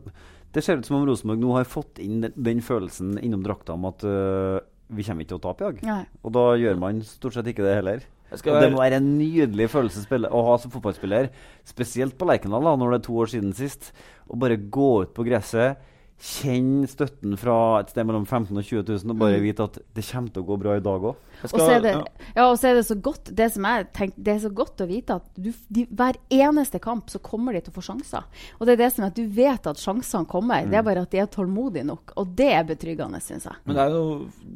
Det ser ut som om Rosenborg nå har fått inn den, den følelsen innom drakta om at uh, vi kommer ikke til å tape i dag. Nei. Og da gjør man stort sett ikke det heller. Og det må være en nydelig følelse å ha som fotballspiller, spesielt på Lerkendal, da, når det er to år siden sist. Å bare gå ut på gresset, kjenne støtten fra et sted mellom 15 og 20 000, og bare Mm. vite at det kommer til å gå bra i dag òg. Jeg Og så det, ja. og så er det så godt det som jeg tenker, det er så godt å vite at du, de, hver eneste kamp så kommer de til å få sjanser. Og det er det som er at du vet at sjansene kommer. Det er bare at de er tålmodige nok. Og det er betryggende, syns jeg. Men det er jo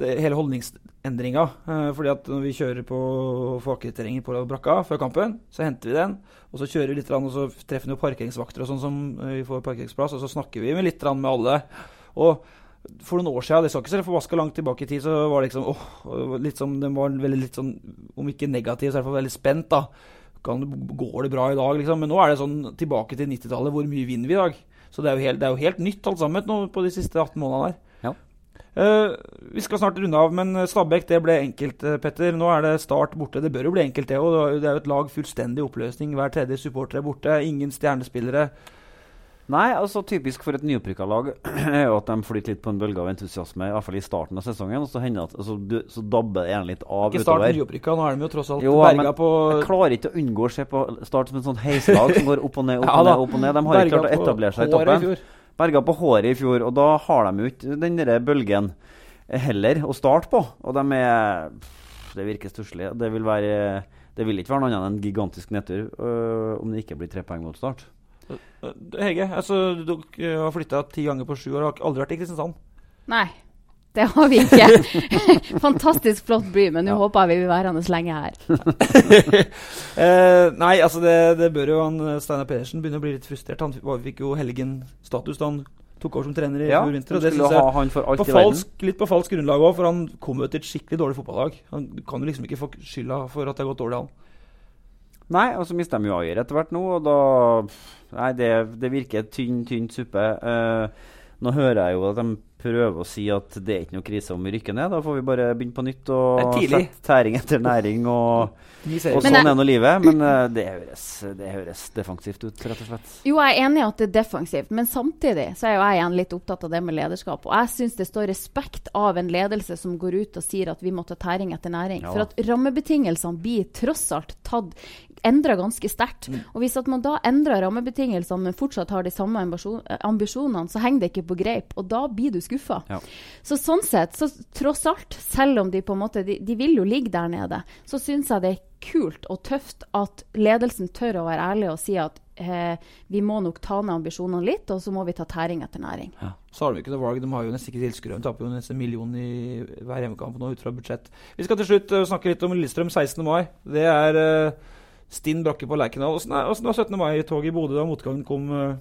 det, hele holdningsendringa. Eh, fordi at når vi kjører på fagkriteringer på brakka før kampen, så henter vi den. Og så kjører vi litt, og så treffer vi parkeringsvakter og sånn som vi får parkeringsplass, og så snakker vi med litt med alle. Og for noen år siden, det skal ikke så forbaska langt tilbake i tid, så var det liksom åh, litt sånn, Den var veldig litt sånn, om ikke negativ, så i hvert fall veldig spent. da. Kan, går det bra i dag, liksom? Men nå er det sånn tilbake til 90-tallet. Hvor mye vinner vi i dag? Så det er jo helt, det er jo helt nytt alt sammen nå på de siste 18 månedene der. Uh, vi skal snart runde av, men Stabæk det ble enkelt, uh, Petter. Nå er det Start borte. Det bør jo bli enkelt, det òg. Det er jo et lag fullstendig oppløsning. Hver tredje supporter er borte. Ingen stjernespillere. Nei, altså typisk for et nyopprykka lag er jo at de flyter litt på en bølge av entusiasme, i hvert fall i starten av sesongen. Og så at altså, du, så dabber det gjerne litt av ikke start nyopprykka, nå er de jo tross alt jo, berga på Jeg klarer ikke å unngå å se på Start som en sånn heislag som går opp og ned, opp og ned. opp og ned. De har ikke klart å etablere seg i toppen. Berga på håret i fjor, og da har de jo ikke den derre bølgen heller å starte på. Og de er Det virker stusslig. Det, vil være, det vil ikke være noe annet enn en gigantisk nedtur øh, om det ikke blir tre poeng mot Start. Hege, altså, dere har flytta ti ganger på sju år og har aldri vært i Kristiansand? Nei. Det har vi ikke. Fantastisk flott by, men nå ja. håper jeg vi være værende lenge her. eh, nei, altså det, det, bør jo han Steinar Pedersen begynne å bli litt frustrert. Han fikk jo helgenstatus da han tok over som trener i ja, fjor vinter. Og det syns jeg på falsk, litt på falsk grunnlag òg, for han kom jo til et skikkelig dårlig fotballag. Han kan jo liksom ikke få skylda for at det har gått dårlig, han. Nei, og så mister de jo Ayer etter hvert nå, og da Nei, det, det virker tynn, tynn suppe. Uh, nå hører jeg jo at de prøver å si at det er ikke noe krise om vi rykker ned. Da får vi bare begynne på nytt og sette tæring etter næring. Og, og sånn er nå livet. Men uh, det, høres, det, høres, defensivt ut, rett og slett. Jo, jeg er enig i at det er defensivt, men samtidig så er jo jeg igjen litt opptatt av det med lederskap. Og jeg syns det står respekt av en ledelse som går ut og sier at vi må ta tæring etter næring. Ja. For at rammebetingelsene blir tross alt tatt endra ganske sterkt. Mm. Og hvis at man da endrer rammebetingelsene, men fortsatt har de samme ambisjonene, så henger det ikke på greip. Og da blir du skuffa. Ja. Så sånn sett, så tross alt, selv om de på en måte de, de vil jo ligge der nede, så syns jeg det er kult og tøft at ledelsen tør å være ærlig og si at eh, vi må nok ta ned ambisjonene litt, og så må vi ta tæring etter næring. Ja. Så har de ikke noe valg. De har jo nesten ikke tilskuere. De taper jo nesten en million i hver hjemmekamp nå ut fra budsjett. Vi skal til slutt uh, snakke litt om Lillestrøm 16. mai. Det er uh, stinn brakke på Lerkendal. Åssen var 17. mai-toget i Bodø da motgangen kom uh,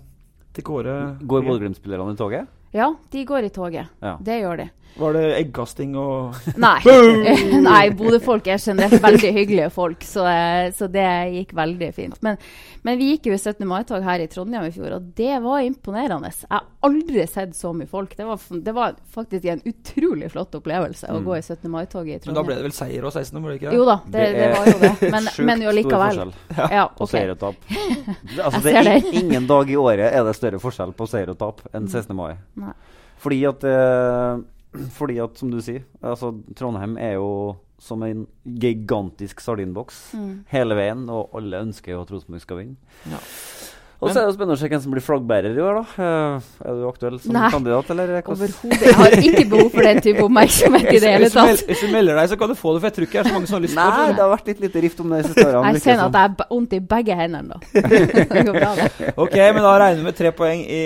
til Kåre? Går Bodø-Glimt-spillerne i toget? Ja, de går i toget. Ja. Det gjør de. Var det eggkasting og Nei. Nei, Bodø-folk er generelt veldig hyggelige folk, så, eh, så, det gikk veldig fint. Men, men vi gikk jo i 17. mai-tog her i Trondheim i fjor, og det var imponerende. Jeg har aldri sett så mye folk. Det var, det var faktisk en utrolig flott opplevelse mm. å gå i 17. mai-tog i Trondheim. Men da ble det vel seier og 16., ble det ikke Jo da, det, det, var jo det. Men, men jo likevel. Stor forskjell ja, på seier og tap. altså, det er ingen dag i året er det større forskjell på seier og tap enn 16. mai. Nei. Fordi at uh, fordi at, som du sier, altså Trondheim er jo som en gigantisk sardinboks mm. hele veien, og alle ønsker jo at Rosenborg skal vinne. Ja. Og så er det spennende å se hvem som blir flaggbærer i år, da. Uh, er du aktuell som Nei, kandidat, eller? Overhodet. Jeg har ikke behov for den type oppmerksomhet i det hele tatt. Hvis du melder deg, så kan du få det, for jeg tror ikke det er så mange som har lyst til det. Nei, det har vært litt lite rift om det de siste årene. Jeg kjenner at jeg har vondt i begge hendene, da. det går bra, det. ok, men da regner vi med tre poeng i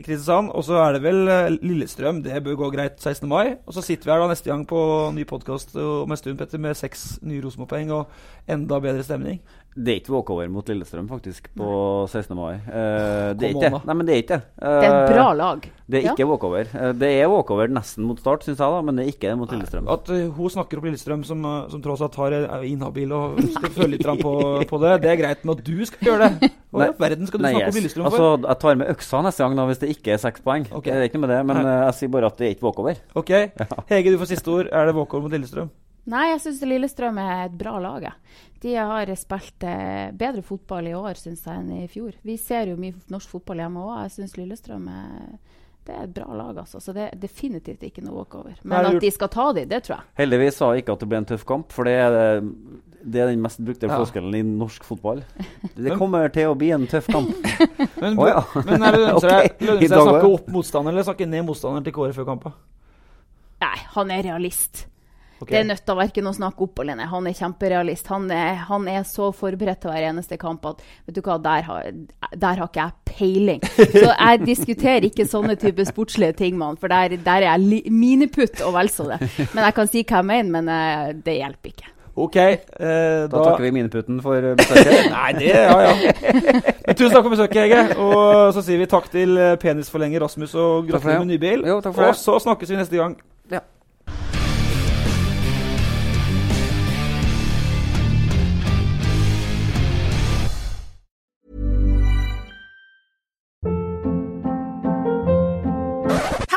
Kristiansand, og så er det vel eh, Lillestrøm. Det bør gå greit 16. mai. Og så sitter vi her da neste gang på ny podkast om en stund, Petter, med seks nye Rosenborg-poeng og enda bedre stemning. Det er ikke walkover mot Lillestrøm, faktisk, på 16. mai. Uh, det er ikke det. Nei, men det er ikke uh, det. er et bra lag. Det er ikke ja. walkover. Uh, det er walkover nesten mot start, syns jeg, da, men det er ikke det mot Lillestrøm. At hun snakker opp Lillestrøm, som, som tross alt har, er inhabil og skal føle litt på, på, det, det er greit, men at du skal gjøre det Hva i verden skal du Nei, snakke yes. om Lillestrøm for? Altså, jeg tar med øksa neste gang da, hvis det ikke er seks poeng. Okay. Det er ikke noe med det, men jeg sier bare at det er ikke walkover. Ok. Ja. Hege, du får siste ord. Er det walkover mot Lillestrøm? Nei, jeg syns Lillestrøm er et bra lag. De har spilt eh, bedre fotball i år synes jeg, enn i fjor. Vi ser jo mye norsk fotball hjemme òg. Jeg syns Lillestrøm er, det er et bra lag. Altså. Så det er definitivt ikke noe walkover. Men at de skal ta dem, det tror jeg. Heldigvis sa jeg ikke at det ble en tøff kamp, for det er, det er den mest brukte ja. forskjellen i norsk fotball. Det kommer til å bli en tøff kamp. men, oh, ja. men er det lønner seg okay. å snakke opp motstander eller snakke ned motstanderen til Kåre før kampen? Nei, han er realist. Ok. Det er nødt til å verken å snakke opp eller ned. Han er kjemperealist. Han er, han er så forberedt til hver eneste kamp at vet du hva, der har, der har ikke jeg peiling. Så jeg diskuterer ikke sånne type sportslige ting med han, for der, der er jeg li, miniputt og vel så det. Men jeg kan si hva jeg mener, men eh, det hjelper ikke. Ok, eh, da, Da takker vi Miniputen for eh, besøket. Nei, det Ja, ja. Men tusen takk for besøket, Hege. Og så sier vi takk til eh, penisforlenger Rasmus og gratulerer med ny bil. Jo, takk for og det. så snakkes vi neste gang. Ja.